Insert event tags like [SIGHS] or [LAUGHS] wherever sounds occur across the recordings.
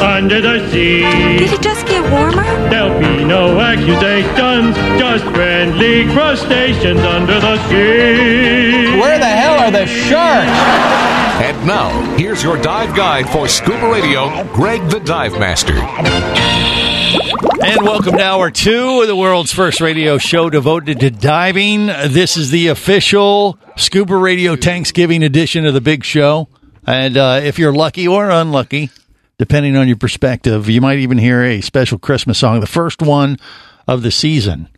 Under the sea. Did it just get warmer? There'll be no accusations, just friendly crustaceans under the sea. Where the hell are the sharks? And now, here's your dive guide for scuba radio, Greg the Dive Master. And welcome to hour two of the world's first radio show devoted to diving. This is the official Scuba Radio Thanksgiving edition of the big show. And uh, if you're lucky or unlucky, depending on your perspective, you might even hear a special Christmas song, the first one of the season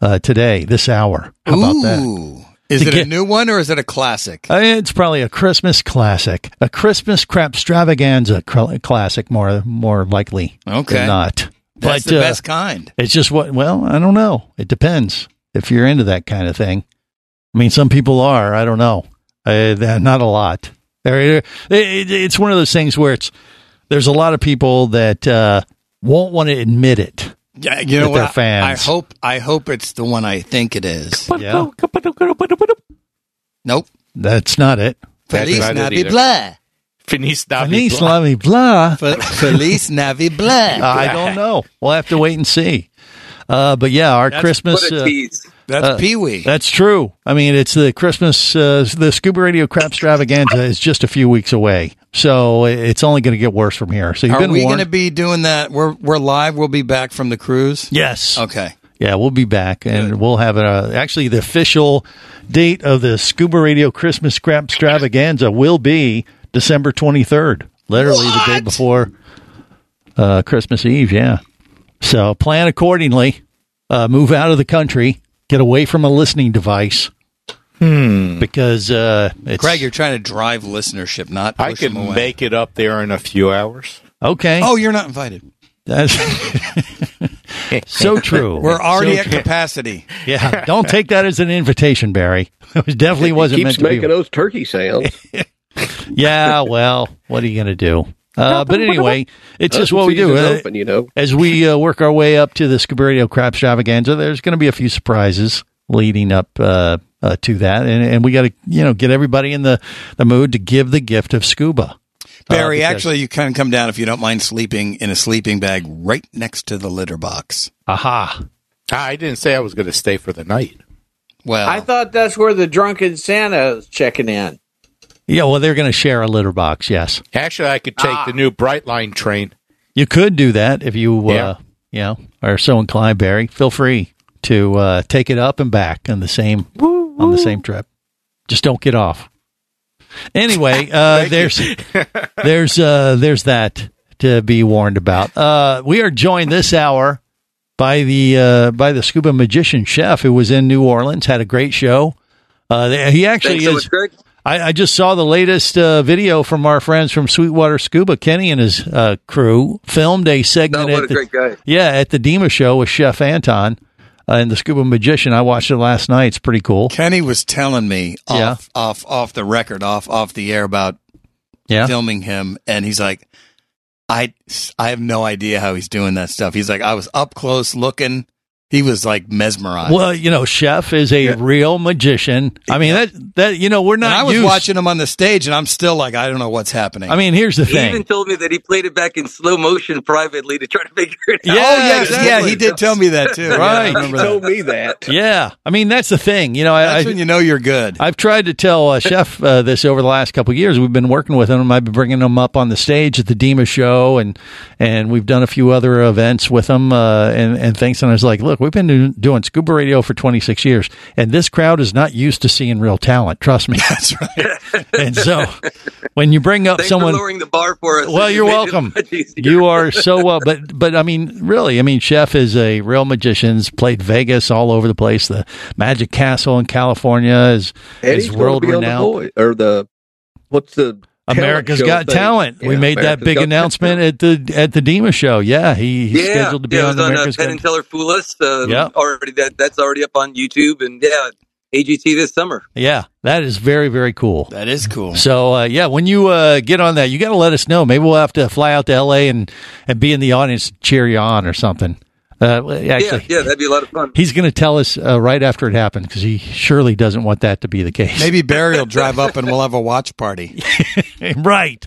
uh, today, this hour. How about that? Ooh. Is it get- a new one or is it a classic? Uh, It's probably a Christmas classic, a Christmas crap extravaganza cl- classic, more more likely Okay. than not. That's but the uh, best kind. It's just what, well, I don't know. It depends if you're into that kind of thing. I mean, some people are. I don't know. Uh, not a lot. It's one of those things where it's there's a lot of people that uh, won't want to admit it. Yeah, you know what? I- fans. I hope I hope it's the one I think it is. Yeah, Nope. that's not it. Feliz not it Navi either. Blah. Feliz Navi Feliz Blah. Navi blah. Feliz Navi Blah. [LAUGHS] I don't know. We'll have to wait and see. Uh, but yeah, our Christmas. uh, That's uh, Pee Wee. That's true. I mean, it's the Christmas, uh, the Scuba Radio Crap Extravaganza is just a few weeks away. So it's only going to get worse from here. So you've Are been we going to be doing that? We're we're live. We'll be back from the cruise. yes. Okay. Yeah, we'll be back and we'll have a, actually the official date of the Scuba Radio Christmas Scrap Extravaganza will be December 23rd, literally the day before uh, Christmas Eve. Yeah. So plan accordingly. Uh, move out of the country. Get away from a listening device. Hmm. Because uh, it's Craig, you're trying to drive listenership, not push I could them away. make it up there in a few hours. okay. Oh, you're not invited. That's [LAUGHS] so true. We're already So at capacity. [LAUGHS] Yeah, don't take that as an invitation, Barry. [LAUGHS] It definitely wasn't meant keeps to be. making those turkey sounds. Yeah, well, what are you going to do? Uh, but anyway, it's just what we do. Uh, open, you know. As we uh, work our way up to the Scuba Radio Crap Extravaganza, there's going to be a few surprises leading up uh, uh, to that, and, and we got to you know get everybody in the, the mood to give the gift of scuba. Barry, because- actually, you can come down if you don't mind sleeping in a sleeping bag right next to the litter box. Aha! Ah, I didn't say I was going to stay for the night. Well, I thought that's where the drunken Santa is checking in. Yeah, well, they're going to share a litter box. Yes, Actually, I could take Ah. the new Brightline train. you could do that if you uh, Yeah. you know are so inclined. Barry, feel free to uh, take it up and back on the same on the same trip. Just don't get off. Anyway, [LAUGHS] uh, there's [LAUGHS] there's uh, there's that to be warned about. Uh, we are joined this hour by the uh, by the scuba magician chef who was in New Orleans, had a great show. Uh, he actually Thanks so is. Greg. I, I just saw the latest uh, video from our friends from Sweetwater Scuba. Kenny and his uh, crew filmed a segment Oh, what at a the great guy. yeah at the DEMA show with Chef Anton uh, and the Scuba Magician. I watched it last night. It's pretty cool. Kenny was telling me Yeah. off, off, off the record, off, off the air about Yeah, filming him, and he's like, I, I have no idea how he's doing that stuff. He's like, I was up close looking. He was like mesmerized. well, you know, Chef is a real magician. I mean that that you know we're and not. I was used- watching him on the stage, and I'm still like, I don't know what's happening. I mean, here's the He thing. He even told me that he played it back in slow motion privately to try to figure it [LAUGHS] Yeah, out. oh yes, exactly. yeah, he did tell me that too. [LAUGHS] Right. remember He that. told me that. yeah, I mean that's the thing. You know, That's I, when you know you're good. I've tried to tell uh, Chef uh, this over the last couple of years. We've been working with him. I've been bringing him up on the stage at the DEMA show, and and we've done a few other events with him uh, and and things. And I was like, look, look, we've been doing scuba radio for 26 years, and this crowd is not used to seeing real talent. Trust me. [LAUGHS] That's right. [LAUGHS] and so when you bring up Thanks someone, for lowering the bar for us. well, You you're welcome. You are so well, but but I mean, really, I mean, Chef is a real magician. Played Vegas all over the place. The Magic Castle in California is is world be on the renowned. Or the what's the talent America's show Got thing? Talent. we Yeah, made that big Got announcement at the at the DEMA show. Yeah, he, he's yeah, scheduled to be yeah, it on was on uh, America's Penn and Teller Fool Us. Uh, Yeah. already that that's already up on YouTube, and yeah, AGT this summer. Yeah, that is very very cool. That is cool. So uh, yeah, when you uh, get on that, you got to let us know. Maybe we'll have to fly out to L.A. and and be in the audience, to cheer you on or something. Uh, yeah, actually, yeah, that'd be a lot of fun. he's going to tell us uh, right after it happened because he surely doesn't want that to be the case. Maybe Barry will [LAUGHS] drive up and we'll have a watch party. [LAUGHS] right.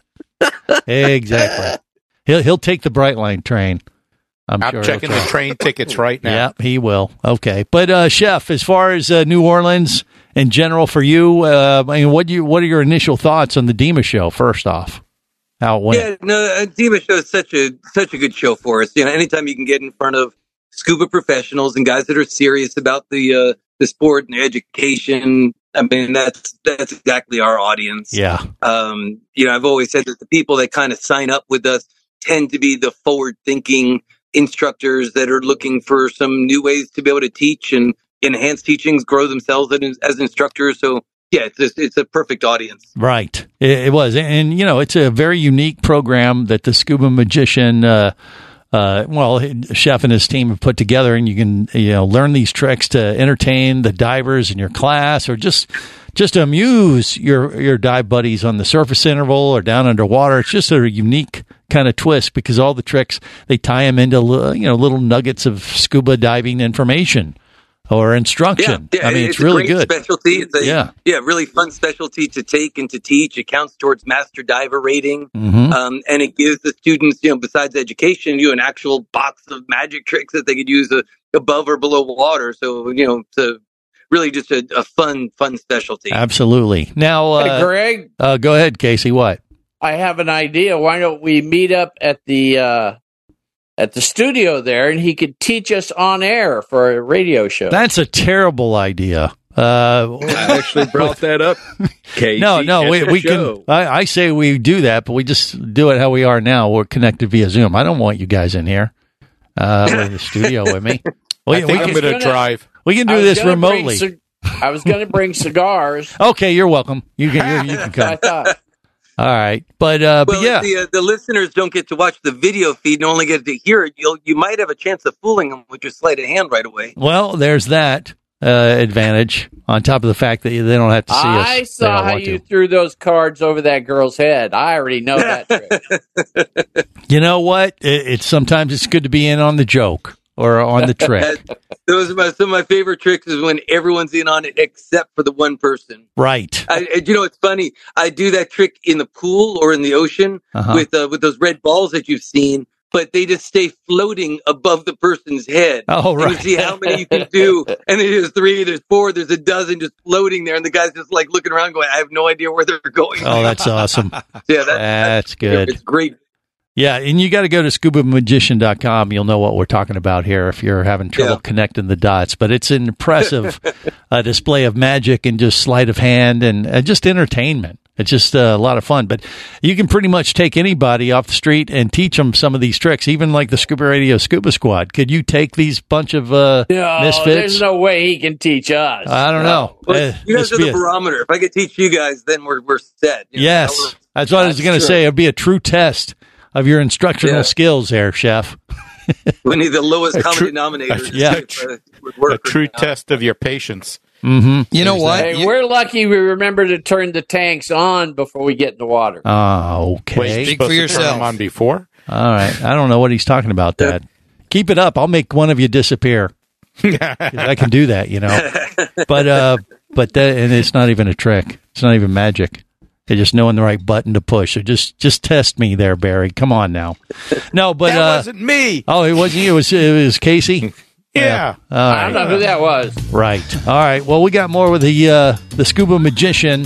exactly. He'll he'll take the Brightline train. I'm, I'm sure checking the train tickets right now. Yeah, he will. Okay, but uh, chef, as far as uh, New Orleans in general for you, uh, I mean, what do you what are your initial thoughts on the DEMA show? First off, how it went? Yeah, no, uh, DEMA Show is such a such a good show for us. You know, anytime you can get in front of scuba professionals and guys that are serious about the uh, the sport and education, I mean, that's that's exactly our audience. Yeah, Um, you know, I've always said that the people that kind of sign up with us tend to be the forward thinking instructors that are looking for some new ways to be able to teach and enhance teachings, grow themselves as, as instructors. So yeah, it's just, it's a perfect audience. Right. It, it was. And, you know, it's a very unique program that the scuba magician, uh, uh, well, chef and his team have put together, and you can, you know, learn these tricks to entertain the divers in your class, or just, just amuse your your dive buddies on the surface interval or down underwater. It's just a unique kind of twist because all the tricks they tie them into, you know, little nuggets of scuba diving information or instruction. Yeah, yeah, I mean, it's, a really great good. Specialty. It's a, Yeah. yeah, really fun specialty to take and to teach. It counts towards master diver rating, Mhm. um, and it gives the students, you know, besides education, you know, an actual box of magic tricks that they could use uh, above or below water. So you know, to really just a, a fun, fun specialty. Absolutely. Now, Hey, uh, Greg, uh, go ahead, Casey. What? I have an idea. Why don't we meet up at the uh, at the studio there, and he could teach us on air for a radio show. That's a terrible idea. Uh, I actually [LAUGHS] brought that up. Casey, no, no, we, we can. I, I say we do that, but we just do it how we are now. We're connected via Zoom. I don't want you guys in here uh, in the studio with me. [LAUGHS] We, I think we I'm can, going to drive. we can do this gonna bring remotely. I was going to bring [LAUGHS] cigars. okay, you're welcome. You can you, you can I come. Thought All right, but uh, but yeah, the, uh, the listeners don't get to watch the video feed and only get to hear it, you'll you might have a chance of fooling them with your sleight of hand right away. well, there's that uh, advantage on top of the fact that they don't have to see us. I saw how you to. threw those cards over that girl's head. I already know that [LAUGHS] trick. You know what? It, it's sometimes it's good to be in on the joke or on the trick. [LAUGHS] Those are my, some of my favorite tricks is when everyone's in on it except for the one person. right. I, you know, it's funny. I do that trick in the pool or in the ocean Uh-huh. with uh, with those red balls that you've seen, but they just stay floating above the person's head. Oh, And right. you see how many you can do, [LAUGHS] and there's three, there's four, there's a dozen just floating there, and the guy's just like looking around, going, "I have no idea where they're going." Oh, that's awesome. [LAUGHS] yeah, that, That's good. It's great. Yeah, and you got to go to scubamagician.com. You'll know what we're talking about here if you're having trouble Yeah. connecting the dots. But it's an impressive [LAUGHS] uh, display of magic and just sleight of hand and uh, just entertainment. It's just uh, a lot of fun. But you can pretty much take anybody off the street and teach them some of these tricks, even like the Scuba Radio Scuba Squad. Could you take these bunch of uh, No, misfits? there's no way he can teach us. I don't know. Well, Uh, you guys are be the a- barometer. If I could teach you guys, then we're we're set. You know, yes, we're- that's what I was going to say. It'd be a true test of your instructional Yeah. skills there, Chef. [LAUGHS] we need the lowest common true- denominator. a- to yeah. see if, uh, work A true not. test of your patience. Mm-hmm. You know what? Hey, You- we're lucky we remember to turn the tanks on before we get in the water. Oh, okay. Wait, Speak for to turn yourself. them on before? All right. I don't know what he's talking about. That. Keep it up. I'll make one of you disappear. [LAUGHS] I can do that, you know. But uh, but that and it's not even a trick. It's not even magic. It's just knowing the right button to push. So just just test me there, Barry. Come on now. [LAUGHS] No, but that uh, wasn't me. oh, it wasn't you. It was it was Casey. [LAUGHS] Yeah. All I don't know who that was. Right. All right. Well, we got more with the uh, the scuba magician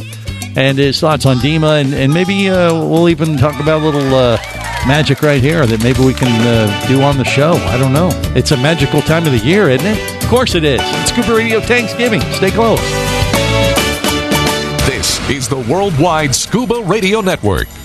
and his thoughts on DEMA, and, and maybe uh, we'll even talk about a little uh, magic right here that maybe we can uh, do on the show. I don't know. It's a magical time of the year, isn't it? Of course it is. It's Scuba Radio Thanksgiving. Stay close. Is the Worldwide Scuba Radio Network.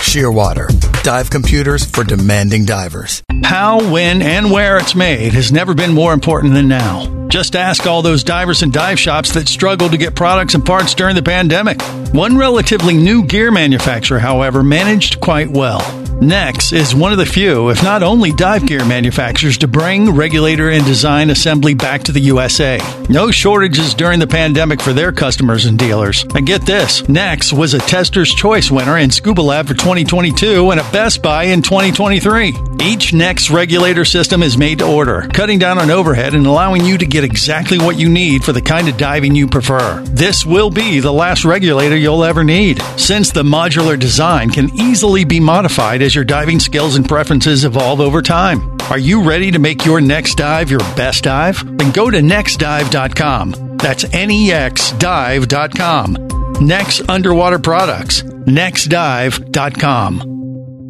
Shearwater, dive computers for demanding divers. How, when, and where it's made has never been more important than now. Just ask all those divers and dive shops that struggled to get products and parts during the pandemic. One relatively new gear manufacturer, however, managed quite well. Nex is one of the few, if not only, dive gear manufacturers to bring regulator and design assembly back to the USA. No shortages during the pandemic for their customers and dealers. And get this Nex was a Tester's Choice winner in Scuba Lab for 2022 and a Best Buy in 2023. Each Nex regulator system is made to order, cutting down on overhead and allowing you to get exactly what you need for the kind of diving you prefer. This will be the last regulator you'll ever need, since the modular design can easily be modified as your diving skills and preferences evolve over time. Are you ready to make your next dive your best dive? Then go to nexdive.com. That's N E X dive.com. Nex Underwater Products. Nexdive.com.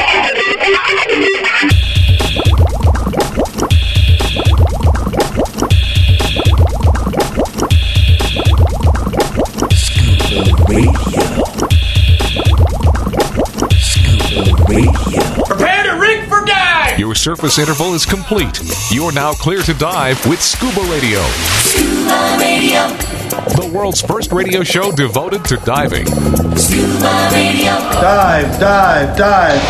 For [LAUGHS] dive! Your surface interval is complete. You're now clear to dive with Scuba Radio. Scuba Radio. The world's first radio show devoted to diving. Scuba Radio. Dive, dive, dive.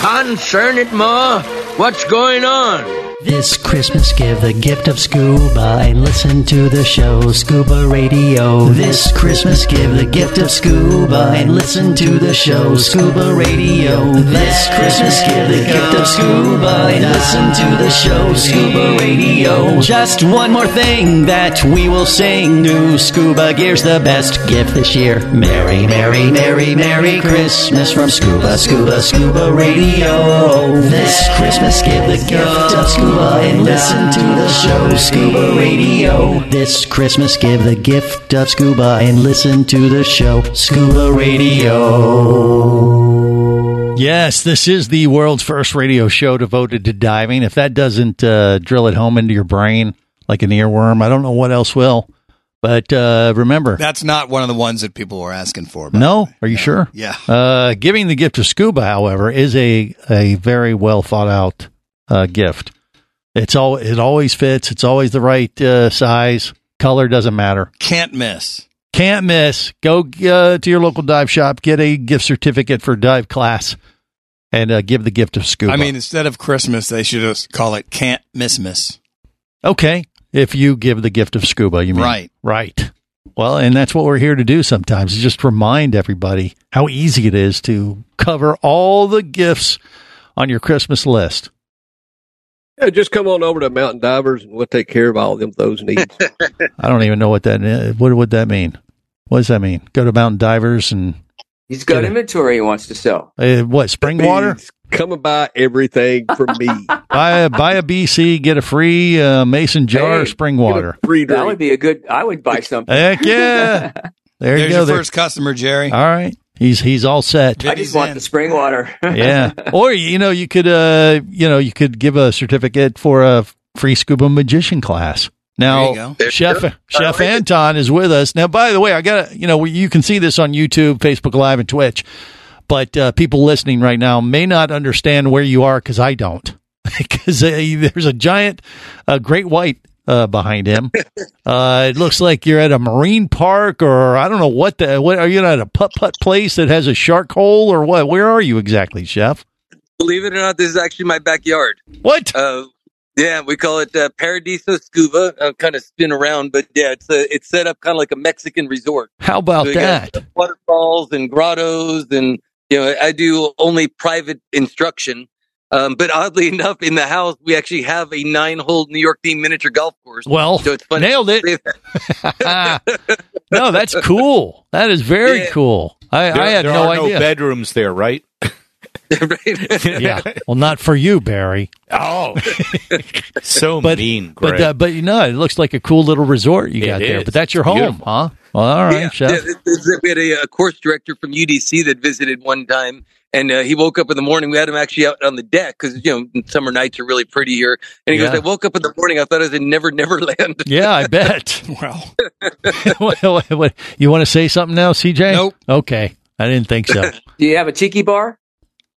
Concern it, Ma. What's going on? This Christmas, give the gift of scuba and listen to the show Scuba Radio. This Christmas, give the gift of scuba and listen to the show Scuba Radio. This Christmas, give the gift of scuba and listen to the show Scuba Radio. Just one more thing that we will sing. New scuba gear's the best gift this year. Merry, merry, merry, merry Christmas from Scuba, Scuba, Scuba Radio. This Christmas, give the gift of scuba and listen to the show Scuba Radio. This Christmas, give the gift of scuba and listen to the show Scuba Radio. Yes, this is the world's first radio show devoted to diving. If that doesn't uh, drill it home into your brain like an earworm, I don't know what else will. But uh, remember, That's not one of the ones that people were asking for. no, are you sure? Yeah. Uh, giving the gift of scuba, however, is a a very well thought out uh, gift. It's all it always fits. It's always the right uh, size. Color doesn't matter. Can't miss. Can't miss. Go uh, to your local dive shop, get a gift certificate for dive class, and uh, give the gift of scuba. I mean, instead of Christmas, they should just call it Can't Miss Miss. okay, if you give the gift of scuba, you mean Right. right. Well, and that's what we're here to do sometimes. Is just remind everybody how easy it is to cover all the gifts on your Christmas list. Yeah, just come on over to Mountain Divers and we'll take care of all them those needs. [LAUGHS] I don't even know what that is. What would that mean? What does that mean? Go to Mountain Divers and He's got Get it. inventory he wants to sell. uh, what? Spring water? Come and buy everything from me. [LAUGHS] buy a buy a BC, get a free uh, mason jar Hey, of spring water. Free That would be a good. I would buy something. Heck yeah! [LAUGHS] There you There's go. your there. first customer, Jerry. All right, he's he's all set. I just want the spring water. [LAUGHS] yeah. Or you know, you could uh, you know, you could give a certificate for a free scuba magician class. Now, There you go. Chef Chef Anton is with us. Now, by the way, I got to you know you can see this on YouTube, Facebook Live, and Twitch. but uh, people listening right now may not understand where you are because I don't. [LAUGHS] Because uh, there's a giant, uh, great white uh, behind him. uh, it looks like you're at a marine park, or I don't know what the. What are you at a putt putt place that has a shark hole, or what? Where are you exactly, Chef? Believe it or not, this is actually my backyard. What? Uh, yeah, we call it uh, Paradiso Scuba. I'm kind of spin around, but yeah, it's a, it's set up kind of like a Mexican resort. How about So got that? waterfalls and grottos, and you know, I do only private instruction. Um, but oddly [LAUGHS] enough, in the house, we actually have a nine-hole New York themed miniature golf course. Well, so it's funny. nailed it. [LAUGHS] no, that's cool. That is very cool. I, There, I had there no are idea. no bedrooms there, [LAUGHS] right? yeah. Well, not for you, Barry. Oh, so but, mean. But uh, but you know, it looks like a cool little resort you It got there. But that's your It's home, beautiful. huh? Well, all right, yeah, chef. yeah, this- this- we had a, a course director from UDC that visited one time, and uh, he woke up in the morning. We had him actually out on the deck because you know summer nights are really pretty here. And he Yeah. goes, "I woke up in the morning. I thought I was in Never Never Land." [LAUGHS] Yeah, I bet. [LAUGHS] well, [LAUGHS] you want to say something now, CJ? Nope. Okay, I didn't think so. Do you have a tiki bar?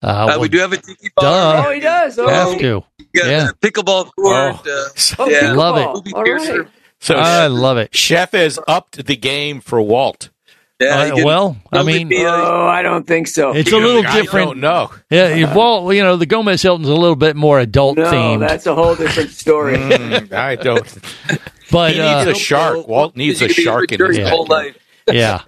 Uh, Uh, well, we do have a tiki duh. bar. Oh, he does. Oh. have to. Yeah, Yeah. pickleball court. uh, yeah, Love it. movie All piercer. right. So I love it. Chef has upped the game for Walt. Yeah, Uh, well, I mean, leave me, uh, Oh, I don't think so. it's a little I different. don't. Yeah, you- well, you know, the Gomez Hilton's a little bit more adult no, themed, that's a whole different story. [LAUGHS] Mm, I don't. but he uh, needs a shark. Walt needs a you can be shark in his your whole life. [LAUGHS] yeah,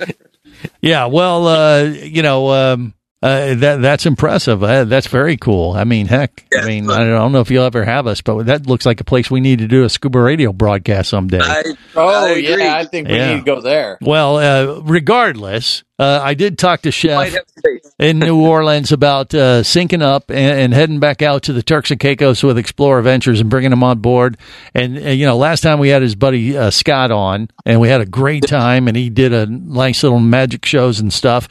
yeah. Well, uh, you know, um, uh, that that's impressive. Uh, that's very cool. I mean, heck, I mean, I don't know if you'll ever have us, but that looks like a place we need to do a scuba radio broadcast someday. I, Oh I yeah, I think we Yeah. need to go there. well, uh, regardless, uh, I did talk to Might Chef have space. In New Orleans about uh, syncing up and, and heading back out to the Turks and Caicos with Explorer Ventures and bringing them on board. And, uh, you know, last time we had his buddy uh, Scott on, and we had a great time, and he did a nice little magic shows and stuff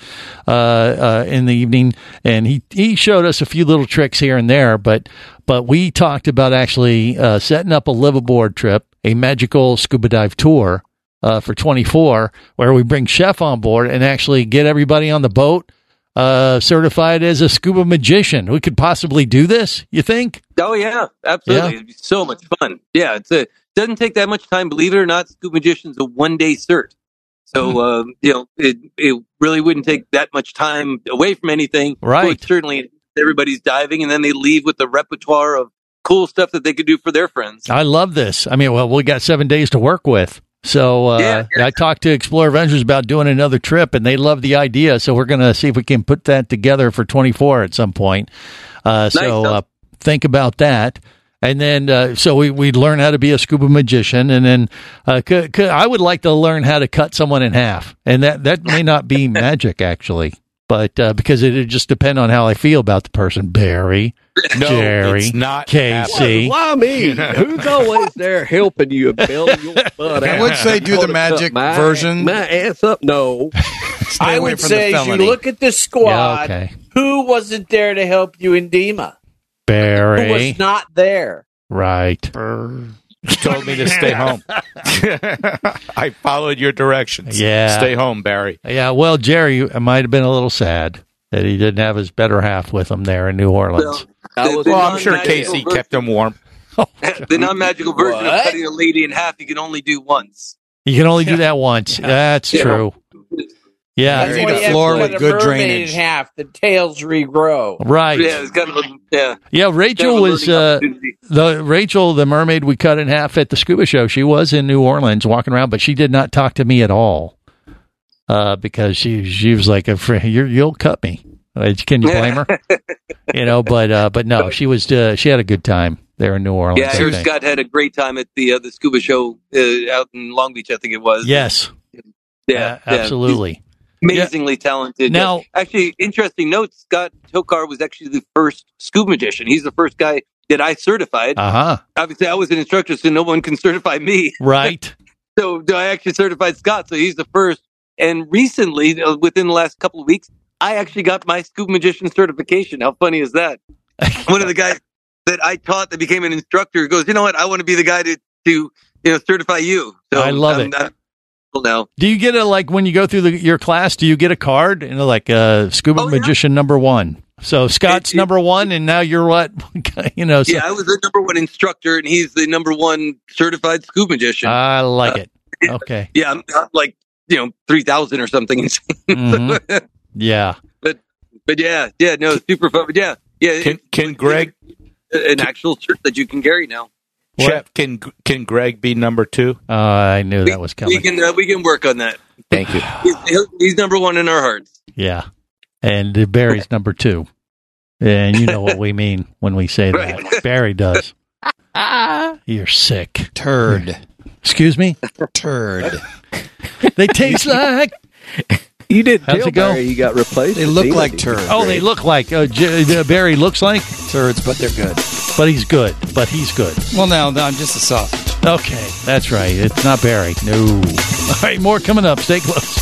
uh, uh, in the evening, and he he showed us a few little tricks here and there, but but we talked about actually uh, setting up a liveaboard trip, a magical scuba dive tour uh, for 24, where we bring Chef on board and actually get everybody on the boat uh, certified as a scuba magician. We could possibly do this, you think? Oh yeah, absolutely. Yeah. It'd be so much fun. Yeah, it's a doesn't take that much time. Believe it or not, Scuba Magician's a one day cert. So Hmm. um, you know, it it really wouldn't take that much time away from anything. Right. But certainly, everybody's diving, and then they leave with the repertoire of cool stuff that they could do for their friends. I love this. I mean, well, we got seven days to work with. So uh, Yeah, yeah. I talked to Explorer Ventures about doing another trip, and they love the idea. So we're going to see if we can put that together for 24 at some point. Uh, so uh, think about that. And then, uh, so we we'd learn how to be a scuba magician, and then uh, c- c- I would like to learn how to cut someone in half, and that that may not be [LAUGHS] magic actually, but uh, because it would just depend on how I feel about the person. Barry, No, Jerry, it's not Casey. Why me? Who's always there helping you and bailing your [LAUGHS] butt? I would say do the magic my, version. My ass up? No. [LAUGHS] I would say the as you look at the squad, Yeah, okay. who wasn't there to help you in DEMA? Who Barry, was not there? right? You told me to stay home. [LAUGHS] I followed your directions. Yeah. Stay home, Barry. Yeah, well, Jerry I might have been a little sad that he didn't have his better half with him there in New Orleans. The- the Well, I'm sure Casey version- kept him warm. [LAUGHS] The non-magical version What? of cutting a lady in half you can only do once. You can only do that once. That's Yeah. true. Yeah, That's need a you have to floor with a good mermaid drainage. In half, the tails regrow. right. Yeah, it's kind of a, yeah. Yeah, Rachel Kind of a was uh, the Rachel, the mermaid we cut in half at the scuba show. She was in New Orleans walking around, but she did not talk to me at all uh, because she she was like, You're, "You'll cut me." Can you blame her? [LAUGHS] you know, but uh, but no, she was uh, she had a good time there in New Orleans. Yeah, sure. Scott had a great time at the uh, the scuba show uh, out in Long Beach, I think it was. Yes, yeah, yeah, yeah. absolutely. Amazingly talented. Now- Uh, actually, interesting note: Scott Tokar was actually the first scuba magician. He's the first guy that I certified. Uh huh. Obviously, I was an instructor, so no one can [LAUGHS] certify me. Right. [LAUGHS] So do I actually certified Scott, so he's the first. And recently, uh, within the last couple of weeks, I actually got my scuba magician certification. How funny is that? [LAUGHS] One of the guys that I taught that became an instructor goes, you know what? I want to be the guy to to you know certify you. So I love I'm- it. I'm- now. Do you get a like when you go through the, your class? Do you get a card? You know, like uh, scuba magician number one. So Scott's number one, and now you're what? [LAUGHS] you know, so, yeah, I was the number one instructor, and he's the number one certified scuba magician. I like Uh, it. Okay. [LAUGHS] Yeah, I'm not like you know three thousand or something insane. [LAUGHS] Mhm. Yeah. but but yeah, yeah, no, super fun. But yeah, yeah. Can, can Greg an actual shirt that you can carry now? Chef, can can Greg be number two? Uh, I knew that was coming. We can uh, we can work on that. Thank you. [SIGHS] He's, he's number one in our hearts. Yeah. And Barry's number two. And you know what we mean when we say [LAUGHS] that. Barry does. [LAUGHS] You're sick. Turd. Excuse me? Turd. [LAUGHS] They taste like. [LAUGHS] You did How's tell it go? Barry you got replaced. They look like turds. Oh, they look like. Uh, J- uh, Barry looks like turds, but they're good. But he's good. But he's good. Well, no, no, I'm just a sausage. Okay, that's right. It's not Barry. No. [LAUGHS] All right, more coming up. Stay close.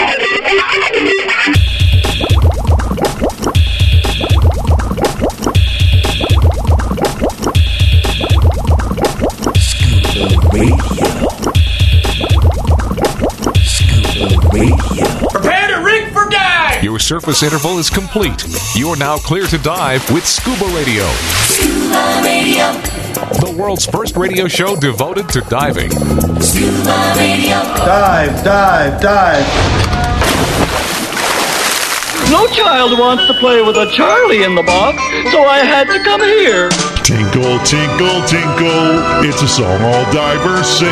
explorerventures.com. Prepare to rig for dive! Your surface interval is complete. You're now clear to dive with Scuba Radio. Scuba Radio. The world's first radio show devoted to diving. Scuba Radio. Dive, dive, dive. No child wants to play with a Charlie in the box, so I had to come here. Tinkle, tinkle, tinkle, it's a song all divers sing.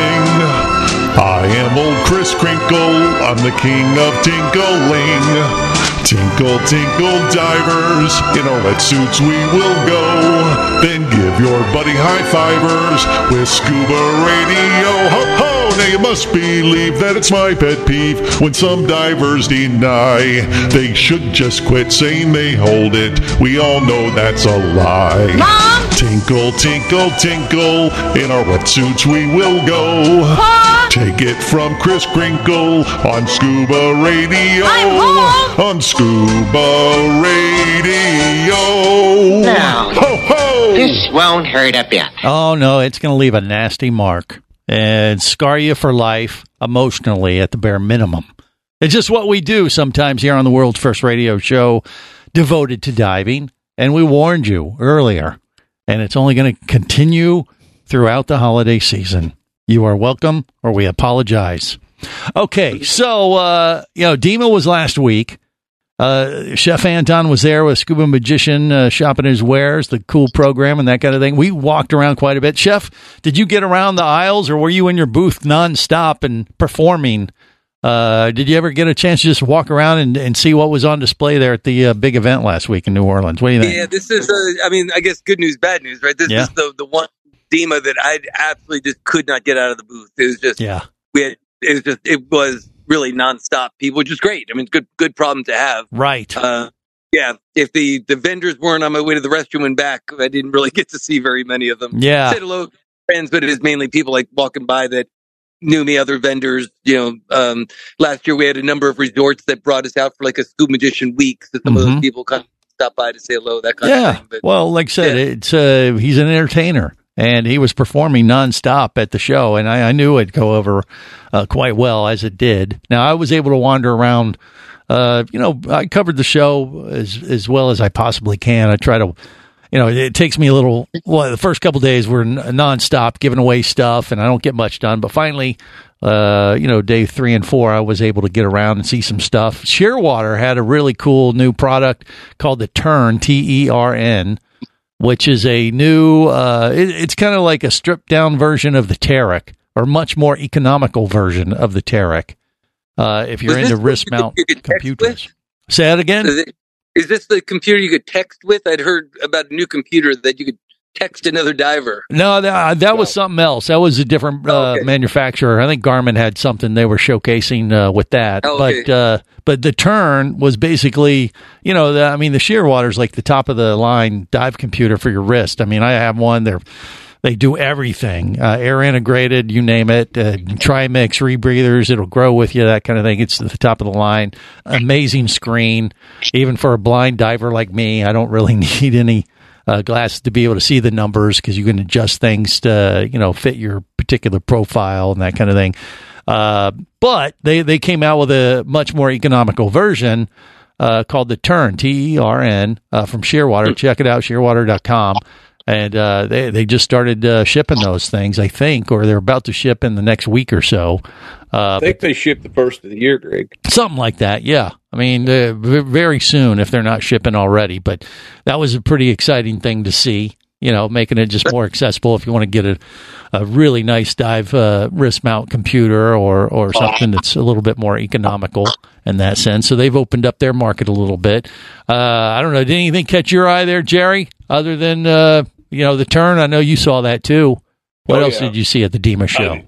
I am old Chris Crinkle, I'm the king of tinkling. Tinkle, tinkle, divers, in our wetsuits we will go. Then give your buddy high fivers with scuba radio. Ho ho! Now you must believe that it's my pet peeve when some divers deny. They should just quit saying they hold it. We all know that's a lie. Mom! Tinkle, tinkle, tinkle, in our wetsuits we will go. Pa! Take it from Chris Crinkle on Scuba Radio. On Scuba Radio. Now, ho ho! this won't hurt a bit. Oh no, it's going to leave a nasty mark and scar you for life emotionally at the bare minimum. It's just what we do sometimes here on the world's first radio show devoted to diving, and we warned you earlier, and it's only going to continue throughout the holiday season. You are welcome, or we apologize. Okay, so uh, you know, DEMA was last week. Uh, Chef Anton was there with Scuba Magician uh, shopping his wares, the cool program and that kind of thing. We walked around quite a bit. Chef, did you get around the aisles or were you in your booth nonstop and performing? Uh, did you ever get a chance to just walk around and, and see what was on display there at the uh, big event last week in New Orleans? What do you think? Yeah, this is. Uh, I mean, I guess good news, bad news, right? This Yeah. is the the one Dema that I absolutely just could not get out of the booth. It was just. Yeah. We had. It was just. It was really nonstop people, which is great. I mean, it's good good problem to have. Right. Uh, yeah. If the the vendors weren't on my way to the restroom and back, I didn't really [LAUGHS] get to see very many of them. Yeah. Said hello, friends, but it is mainly people like walking by that knew me, other vendors. You know, um, last year we had a number of resorts that brought us out for like a scuba magician week. So some of Mhm. those people kind of stop by to say hello, that kind of Yeah. thing. But Well, like I said, it's uh, he's an entertainer, and he was performing nonstop at the show, and I, I knew it'd go over uh, quite well as it did. Now I was able to wander around. Uh, you know, I covered the show as as well as I possibly can. I try to you know, it takes me a little. Well, the first couple days were nonstop giving away stuff, and I don't get much done. But finally, uh, you know, day three and four, I was able to get around and see some stuff. Shearwater had a really cool new product called the Tern T E R N, which is a new. Uh, it, it's kind of like a stripped down version of the Teric, or much more economical version of the Teric. Uh, if you're into wrist mount could- you could computers, say that again. Is, it, is this the computer you could text with? I'd heard about a new computer that you could text another diver. No, that, that was something else. That was a different uh, manufacturer. I think Garmin had something they were showcasing uh, with that. Oh, okay. But uh, but the Tern was basically, you know, the, I mean, the Shearwater's like the top of the line dive computer for your wrist. I mean, I have one. They're they do everything, uh, air integrated, you name it. Uh, Trimix rebreathers, it'll grow with you, that kind of thing. It's the top of the line. Amazing screen, even for a blind diver like me. I don't really [LAUGHS] need any uh, glasses to be able to see the numbers because you can adjust things to you know fit your particular profile and that kind of thing. Uh, but they they came out with a much more economical version uh, called the Tern T E R N uh, from Shearwater. Check it out, Shearwater.com. And uh, they they just started uh, shipping those things, I think, or they're about to ship in the next week or so. Uh, I think they ship the first of the year, Greg. Something like that, yeah. I mean, uh, very soon if they're not shipping already. But that was a pretty exciting thing to see. You know, making it just more [LAUGHS] accessible if you want to get a, a really nice dive uh, wrist mount computer or or something that's a little bit more economical in that sense. So they've opened up their market a little bit. Uh, I don't know. Did anything catch your eye there, Jerry? Other than uh, you know the Tern, I know you saw that too. What Oh, else yeah. did you see at the DEMA show?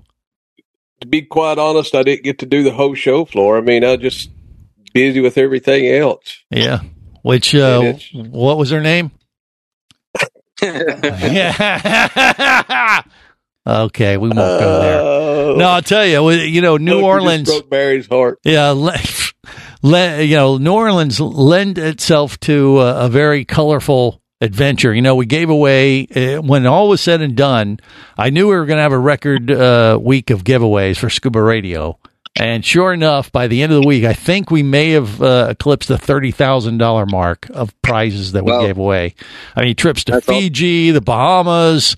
To be quite honest, I didn't get to do the whole show floor. I mean, I was just busy with everything else. Yeah. Which uh, what was her name? [LAUGHS] yeah. [LAUGHS] okay, we won't go there. No, I'll tell you. You know, New Oh, Orleans. broke Barry's heart. Yeah, le, [LAUGHS] le, you know, New Orleans lend itself to a, a very colorful adventure. You know, we gave away uh, when all was said and done. I knew we were going to have a record uh, week of giveaways for Scuba Radio. And sure enough, by the end of the week, I think we may have uh, eclipsed the thirty thousand dollar mark of prizes that we Wow. gave away. I mean, trips to Fiji, the Bahamas.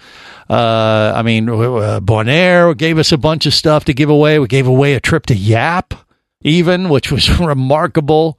Uh, I mean, uh, Bonaire gave us a bunch of stuff to give away. We gave away a trip to Yap, even, which was [LAUGHS] remarkable.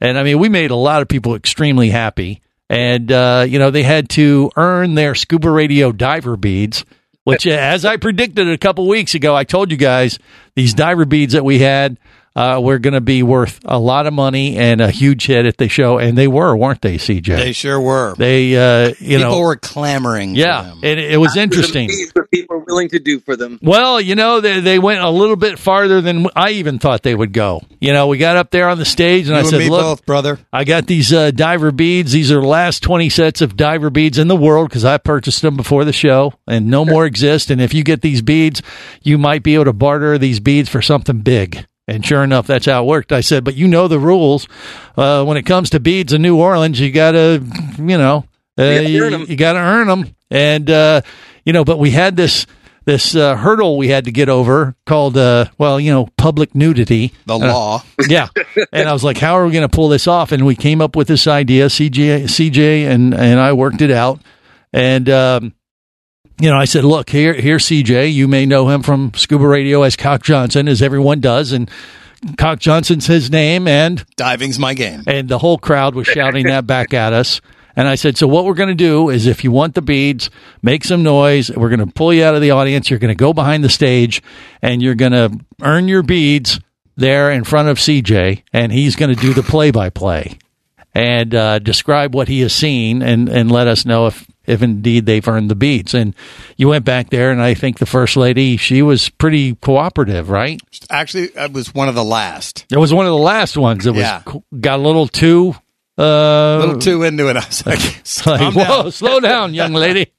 And I mean, we made a lot of people extremely happy. And, uh, you know, they had to earn their scuba radio diver beads, which, uh, as I predicted a couple weeks ago, I told you guys these diver beads that we had uh, were going to be worth a lot of money and a huge hit at the show. And they were, weren't they, CJ? They sure were. They, uh, you People know, were clamoring. yeah, it, it was interesting. What people are willing to do for them. Well, you know, they, they went a little bit farther than I even thought they would go. You know, we got up there on the stage and You I and said, me look, both, brother. I got these uh, diver beads. These are the last 20 sets of diver beads in the world because I purchased them before the show and no [LAUGHS] more exist. And if you get these beads, you might be able to barter these beads for something big. And sure enough, that's how it worked. I said, but you know the rules. Uh, when it comes to beads in New Orleans, you got to, you know, uh, you, you got to earn them. And, uh, you know, but we had this this uh, hurdle we had to get over called, uh, well, you know, public nudity. The law. [LAUGHS] yeah. And I was like, how are we going to pull this off? And we came up with this idea. CJ, CJ and, and I worked it out. And, um, you know, I said, look, here, here's CJ. You may know him from Scuba Radio as Cock Johnson, as everyone does. And Cock Johnson's his name. And diving's my game. And the whole crowd was shouting that back at us. And I said, so what we're going to do is if you want the beads, make some noise. We're going to pull you out of the audience. You're going to go behind the stage and you're going to earn your beads there in front of CJ. And he's going to do the play by play and uh, describe what he has seen and, and let us know if, if indeed they've earned the beads. And you went back there, and I think the first lady, she was pretty cooperative, right? Actually, it was one of the last. It was one of the last ones. It was Yeah. got a little too uh, A little too into it. I was like, [LAUGHS] [LAUGHS] like, whoa, down. [LAUGHS] slow down, young lady.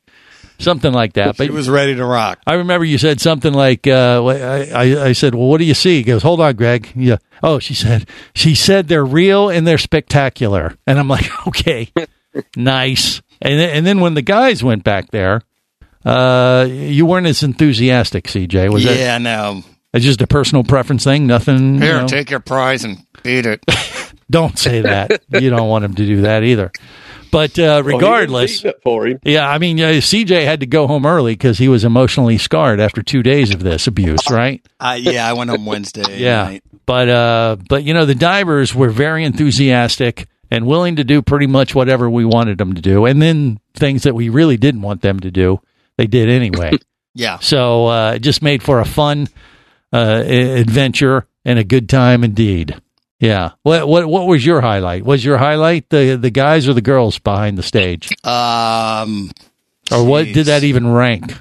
Something like that. But She was ready to rock. I remember you said something like, uh, I, I, I said, well, what do you see? He goes, hold on, Greg. Yeah. Oh, she said, she said they're real and they're spectacular. And I'm like, okay, nice. And then, and then when the guys went back there, Uh, you weren't as enthusiastic, CJ. Was it? yeah, no. It's just a personal preference thing. Nothing. you Here, know? take your prize and eat it. [LAUGHS] Don't say that. you don't want him to do that either. But uh, regardless, it for him. yeah, I mean, uh, CJ had to go home early because he was emotionally scarred after two days of this abuse, right? Uh, yeah, I went home Wednesday. [LAUGHS] Yeah, night. but uh, but you know, the divers were very enthusiastic and willing to do pretty much whatever we wanted them to do, and then things that we really didn't want them to do, they did anyway. [LAUGHS] Yeah. So uh, it just made for a fun uh, adventure and a good time indeed. Yeah. What what what was your highlight? Was your highlight the the guys or the girls behind the stage, Um, or what did that even rank?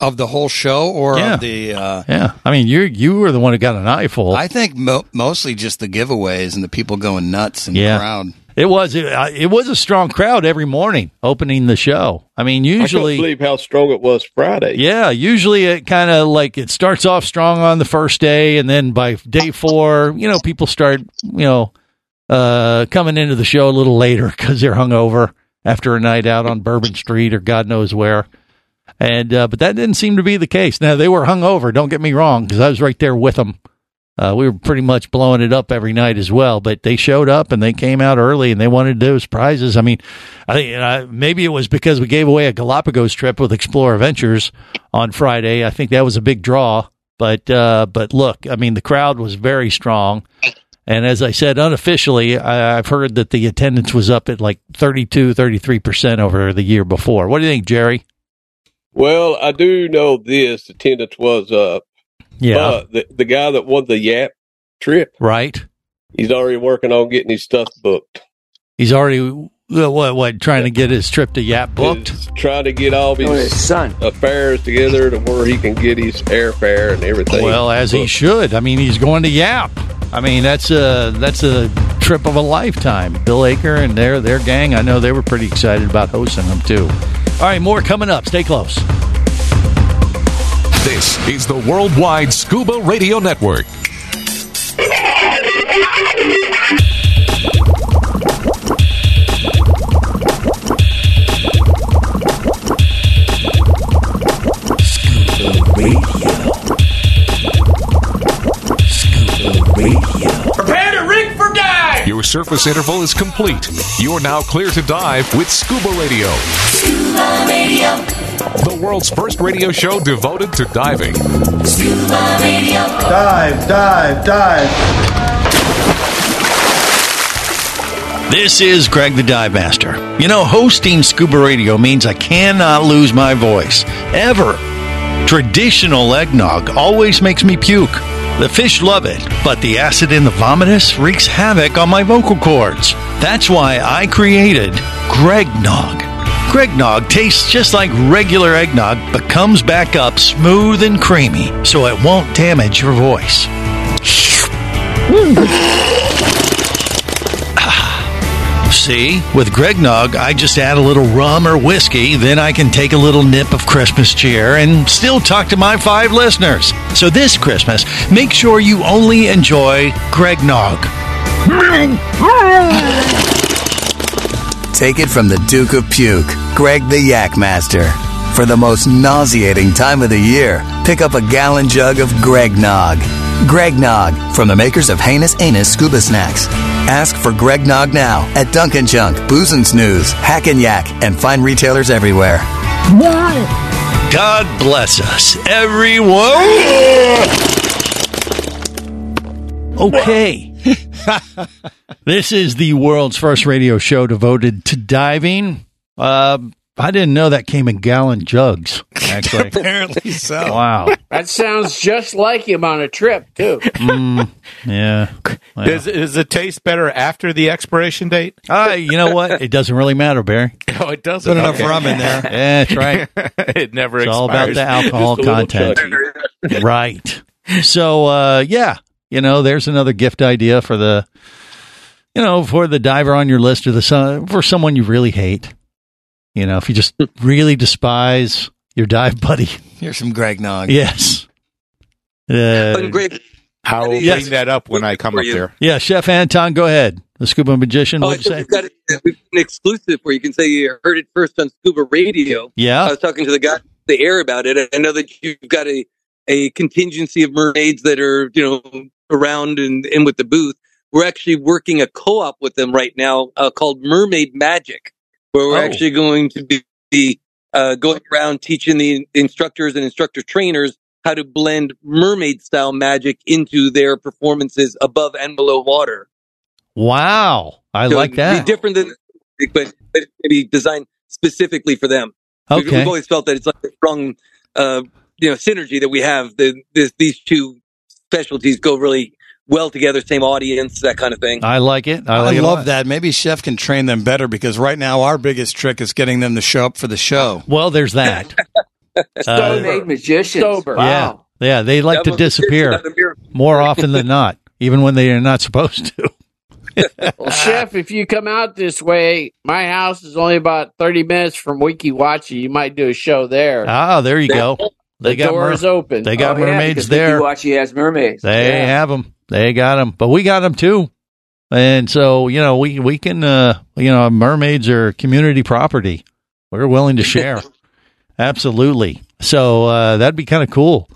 Of the whole show or Yeah. of the? Uh, Yeah. I mean, you you were the one who got an eyeful. I think mo- mostly just the giveaways and the people going nuts in Yeah. the crowd. It was it, it was a strong crowd every morning opening the show. I mean, usually couldn't believe how strong it was Friday. Yeah, usually it kind of like it starts off strong on the first day, and then by day four, you know, people start, you know, uh, coming into the show a little later because they're hungover after a night out on Bourbon Street or God knows where. And uh, but that didn't seem to be the case. Now they were hungover. Don't get me wrong, because I was right there with them. Uh, we were pretty much blowing it up every night as well, but they showed up and they came out early and they wanted those prizes. I mean, I think uh, maybe it was because we gave away a Galapagos trip with Explorer Ventures on Friday. I think that was a big draw. But uh, but look, I mean, the crowd was very strong, and as I said, unofficially, I, I've heard that the attendance was up at like 32, 33 percent over the year before. What do you think, Jerry? Well, I do know this The attendance was up. Yeah. But the, the guy that won the Yap trip, Right? he's already working on getting his stuff booked. He's already what what trying to get his trip to Yap booked. He's trying to get all his, Oh, his son. affairs together to where he can get his airfare and everything. Well, as he should. I mean, he's going to Yap. I mean, that's a that's a trip of a lifetime. Bill Acker and their their gang. I know they were pretty excited about hosting them too. All right, more coming up. Stay close. This is the Worldwide Scuba Radio Network. Prepare to rig for dive! Your surface interval is complete. You're now clear to dive with Scuba Radio, Scuba Radio. the world's first radio show devoted to diving. Scuba Radio. Dive, dive, dive. This is Greg the Dive Master. You know, hosting Scuba Radio means I cannot lose my voice. Ever. Traditional eggnog always makes me puke. The fish love it, but the acid in the vomitus wreaks havoc on my vocal cords. That's why I created Greg Nog. Greg Nog tastes just like regular eggnog, but comes back up smooth and creamy, so it won't damage your voice. See, with Greg Nog, I just add a little rum or whiskey, then I can take a little nip of Christmas cheer and still talk to my five listeners. So this Christmas, make sure you only enjoy Greg Nog. Take it from the Duke of Puke, Greg the Yak Master. For the most nauseating time of the year, pick up a gallon jug of Greg Nog. Greg Nog, from the makers of Heinous Anus Scuba Snacks. Ask for Greg Nog now at Dunkin' Junk, Booze and Snooze, Hack and Yak, and fine retailers everywhere. God bless us, everyone. Okay. [LAUGHS] this is the world's first radio show devoted to diving. Uh, I didn't know that came in gallon jugs, [LAUGHS] actually. Apparently so. wow. That sounds just like him on a trip, too. [LAUGHS] Mm, yeah. Well. Does, does it taste better after the expiration date? Uh, you know what? It doesn't really matter, Barry. [LAUGHS] Oh, it doesn't. Put enough rum in there. Yeah, that's right. it never It's expires. all about the alcohol Just a little content. right. So, uh, yeah, you know, there's another gift idea for the, you know, for the diver on your list or the son, for someone you really hate. You know, if you just really despise your dive buddy. [LAUGHS] Here's some Greg Nog. Yes. Uh, And Greg, I'll bring Yes. that up when I come up you. there. Yeah, Chef Anton, go ahead. The scuba magician, Oh, what'd you say? we've got a, we've an exclusive where you can say you heard it first on Scuba Radio. Yeah. I was talking to the guy the air about it. I know that you've got a, a contingency of mermaids that are, you know, around and, and with the booth. We're actually working a co-op with them right now uh, called Mermaid Magic, where we're Oh. actually going to be, be uh, going around teaching the instructors and instructor trainers how to blend mermaid style magic into their performances above and below water. Wow. I So like that. Be different than, but, but maybe designed specifically for them. We've- Okay. We've always felt that it's like a strong, uh, you know, synergy that we have. The, this, these two specialties go really well together. Same audience, that kind of thing. I like it. I I, like it love lot. that. Maybe Chef can train them better because right now our biggest trick is getting them to show up for the show. Well, there's that. [LAUGHS] So made magicians. Sober. Wow. Yeah. Yeah. They like to That was- disappear that's a miracle. more often than not, even when they are not supposed to. [LAUGHS] Well, Chef, if you come out this way, my house is only about 30 minutes from Weeki Wachee. You might do a show there. Ah, there you go. They the got door mer- is open. They got Oh, mermaids because there. Weeki Wachee has mermaids. They Yeah. have them. They got them, but we got them too. And so, you know, we we can, uh, you know, mermaids are community property. We're willing to share. [LAUGHS] Absolutely. So uh, that'd be kind of cool.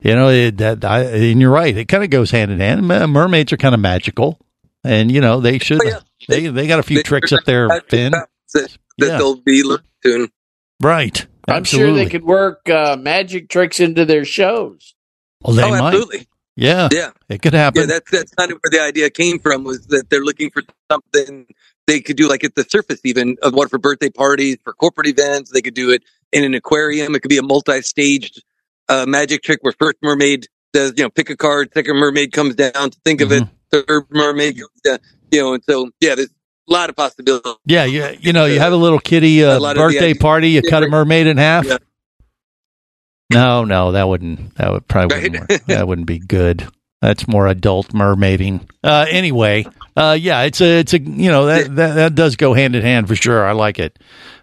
You know, it, that I, and you're right. It kind of goes hand in hand. Mermaids are kind of magical, and you know they should. Oh, yeah. They they got a few They- tricks up their fin. That, that Yeah. they'll be learning soon. Right. I'm sure they could work uh, magic tricks into their shows. Well, they oh, might. absolutely. Yeah. Yeah. It could happen. Yeah, happen. that's that's kind of where the idea came from. Was that they're looking for something they could do, like at the surface, even of what for birthday parties, for corporate events. They could do it in an aquarium. It could be a multi-staged uh, magic trick where first mermaid does, you know, pick a card, second mermaid comes down to think of it, Mm-hmm. third mermaid, goes down, you know, and so yeah, there's a lot of possibilities. Yeah, you, you know, you have a little kitty uh, A birthday party. You cut a mermaid in half. Yeah. No, no, that wouldn't. That would probably Right. wouldn't work. that wouldn't be good. That's more adult mermaiding. Uh, anyway, uh, yeah, it's a, it's a, you know, that, that that does go hand in hand for sure. I like it.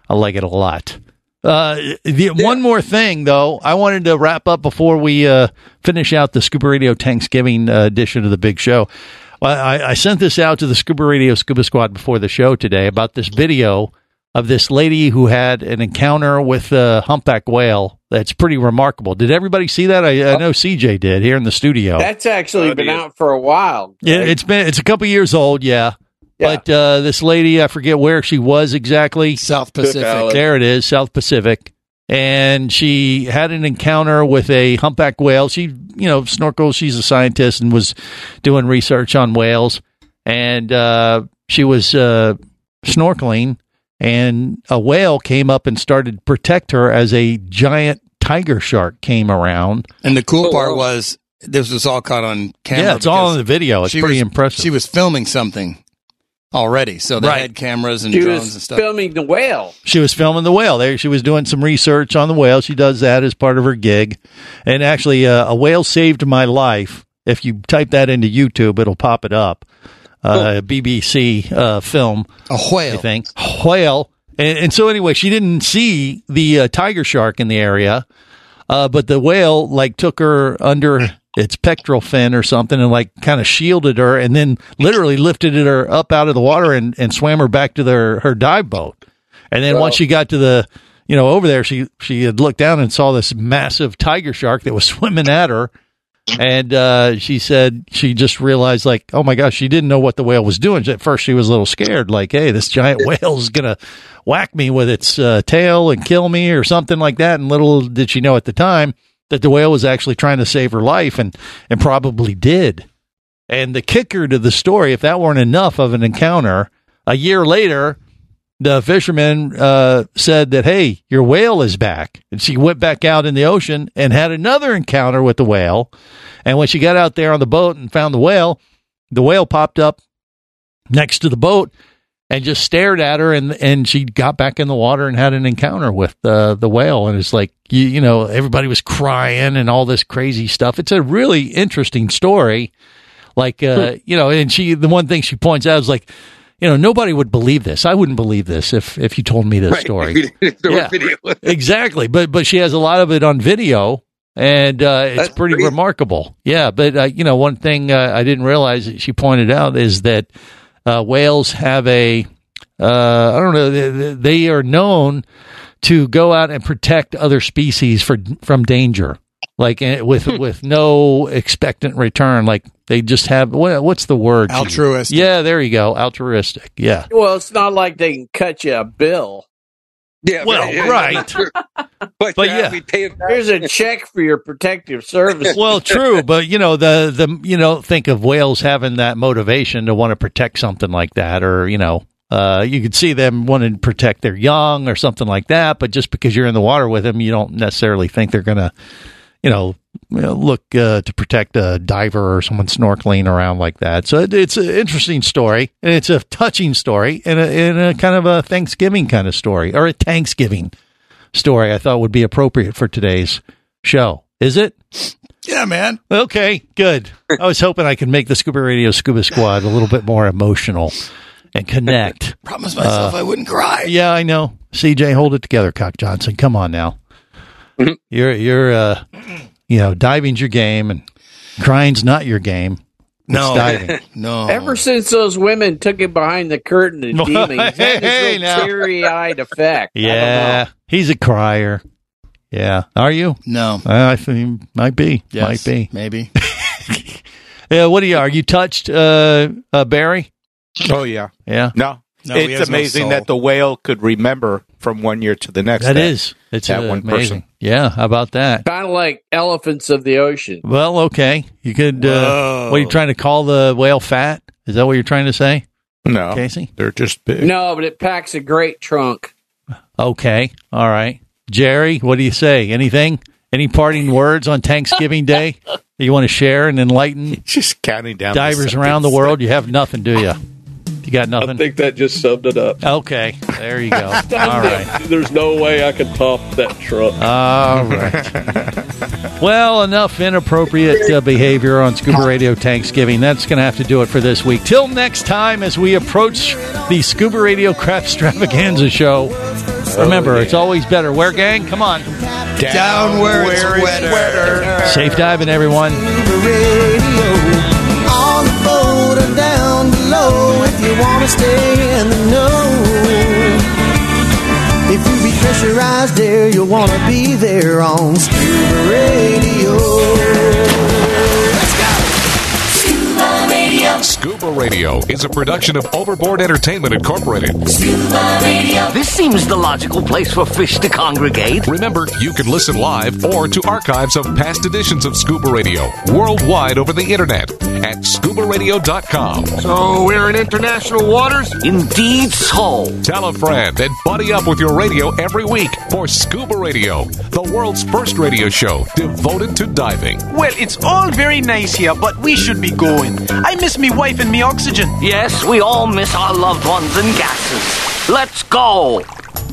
I like it a lot. Uh, the one more thing though, I wanted to wrap up before we uh, finish out the Scuba Radio Thanksgiving uh, edition of the big show. Well, I, I sent this out to the Scuba Radio Scuba Squad before the show today about this video of this lady who had an encounter with a humpback whale. That's pretty remarkable. Did everybody see that? I, I know CJ did here in the studio. That's actually been out for a while. Yeah, it's been it's a couple years old, yeah. But uh, this lady, I forget where she was exactly. South Pacific. There it is, South Pacific. And she had an encounter with a humpback whale. She, you know, snorkels. She's a scientist and was doing research on whales. And uh, she was uh, snorkeling, and a whale came up and started to protect her as a giant tiger shark came around. And the cool Oh, part was this was all caught on camera. yeah, it's all in the video. It's pretty was- impressive. She was filming something already, so they Right. had cameras and She drones was and stuff. filming the whale. She was filming the whale. There, she was doing some research on the whale. She does that as part of her gig. And actually, uh, a whale saved my life. If you type that into YouTube, it'll pop it up. Uh, BBC uh, film. A whale. I think whale. And, and so anyway, she didn't see the uh, tiger shark in the area, uh, but the whale like took her under its pectoral fin or something and like kind of shielded her, and then literally lifted her up out of the water and, and swam her back to their her dive boat. And then once she got to the you know over there, she she had looked down and saw this massive tiger shark that was [LAUGHS] swimming at her. And uh, she said she just realized, like, oh my gosh, she didn't know what the whale was doing. At first, she was a little scared, like, hey, this giant [LAUGHS] whale is gonna whack me with its uh, tail and kill me or something like that. And little did she know at the time that the whale was actually trying to save her life, and and probably did. And the kicker to the story, if that weren't enough of an encounter, a year later, the fisherman uh, said that, hey, your whale is back. And she went back out in the ocean and had another encounter with the whale. And when she got out there on the boat and found the whale, the whale popped up next to the boat and just stared at her and and she got back in the water and had an encounter with the the whale and it's like you you know everybody was crying and all this crazy stuff it's a really interesting story like uh you know and she the one thing she points out is like you know nobody would believe this i wouldn't believe this if if you told me this Right. [LAUGHS] story If there were Yeah. [LAUGHS] exactly but but she has a lot of it on video and uh, it's That's pretty crazy. remarkable. Yeah, but uh, you know, one thing uh, I didn't realize that she pointed out is that uh, whales have a uh, I don't know they, they are known to go out and protect other species for from danger, like eh, with [LAUGHS] with no expectant return. Like they just have what, what's the word? Altruistic. Yeah, there you go. Altruistic. Yeah. Well, it's not like they can cut you a bill. Yeah, Well, yeah, right. But, But yeah, yeah. we pay. Here's a check for your protective service. well, true, but you know the the you know think of whales having that motivation to want to protect something like that, or you know. Uh, you could see them wanting to protect their young or something like that, but just because you're in the water with them, you don't necessarily think they're going to, you know, look uh, to protect a diver or someone snorkeling around like that. So it, it's an interesting story, and it's a touching story, and a, and a kind of a Thanksgiving kind of story, or a Thanksgiving story. I thought would be appropriate for today's show. Is it? Yeah, man. Okay, good. I was hoping I could make the Scuba Radio Scuba Squad a little bit more emotional and connect. [LAUGHS] Promise myself Uh, I wouldn't cry. Yeah, I know. CJ, hold it together, Cock Johnson. Come on now. You're you're uh you know, diving's your game and crying's not your game. It's No. diving. [LAUGHS] No. Ever since those women took him behind the curtain and [LAUGHS] demon, he's had Hey, this now. real teary-eyed effect. Yeah. He's a crier. Yeah. Are you? No. Uh, I think might be. Yes, Might be. Maybe. [LAUGHS] Yeah, what do you are you touched uh, uh Barry? Oh yeah, Yeah. no. No, it's has no amazing that the whale could remember from one year to the next. That is. It's that one amazing. person. Yeah, how about that? Kind of like elephants of the ocean. Well, okay. You could. Uh, what are you trying to call the whale fat? Is that what you're trying to say, No, Casey? they're just big. No, but it packs a great trunk. Okay. All right. Jerry, what do you say? Anything? Any parting words on Thanksgiving Day that you want to share and enlighten [LAUGHS] Just counting down the divers around the world? You have nothing, do you? You got nothing? I think that just summed it up. Okay. There you go. [LAUGHS] All right. There's no way I can top that truck. All right. [LAUGHS] well, enough inappropriate uh, behavior on Scuba Radio Thanksgiving. That's going to have to do it for this week. Till next time, as we approach the Scuba Radio Craft Extravaganza show. Remember, it's always better. Where, gang? Come on. Down where it's wetter. Safe diving, everyone. On the boat or down below if you want to stay in the know. If you be pressurized there, you'll want to be there on Scuba Radio. Let's go! Scuba Radio. Scuba Radio is a production of Overboard Entertainment Incorporated. Scuba Radio. This seems the logical place for fish to congregate. Remember, you can listen live or to archives of past editions of Scuba Radio worldwide over the internet at scubaradio.com. So we're in international waters? Indeed so. Tell a friend and buddy up with your radio every week for Scuba Radio, the world's first radio show devoted to diving. Well, it's all very nice here, but we should be going. I miss me wife and me oxygen. Yes, we all miss our loved ones and gases. Let's go.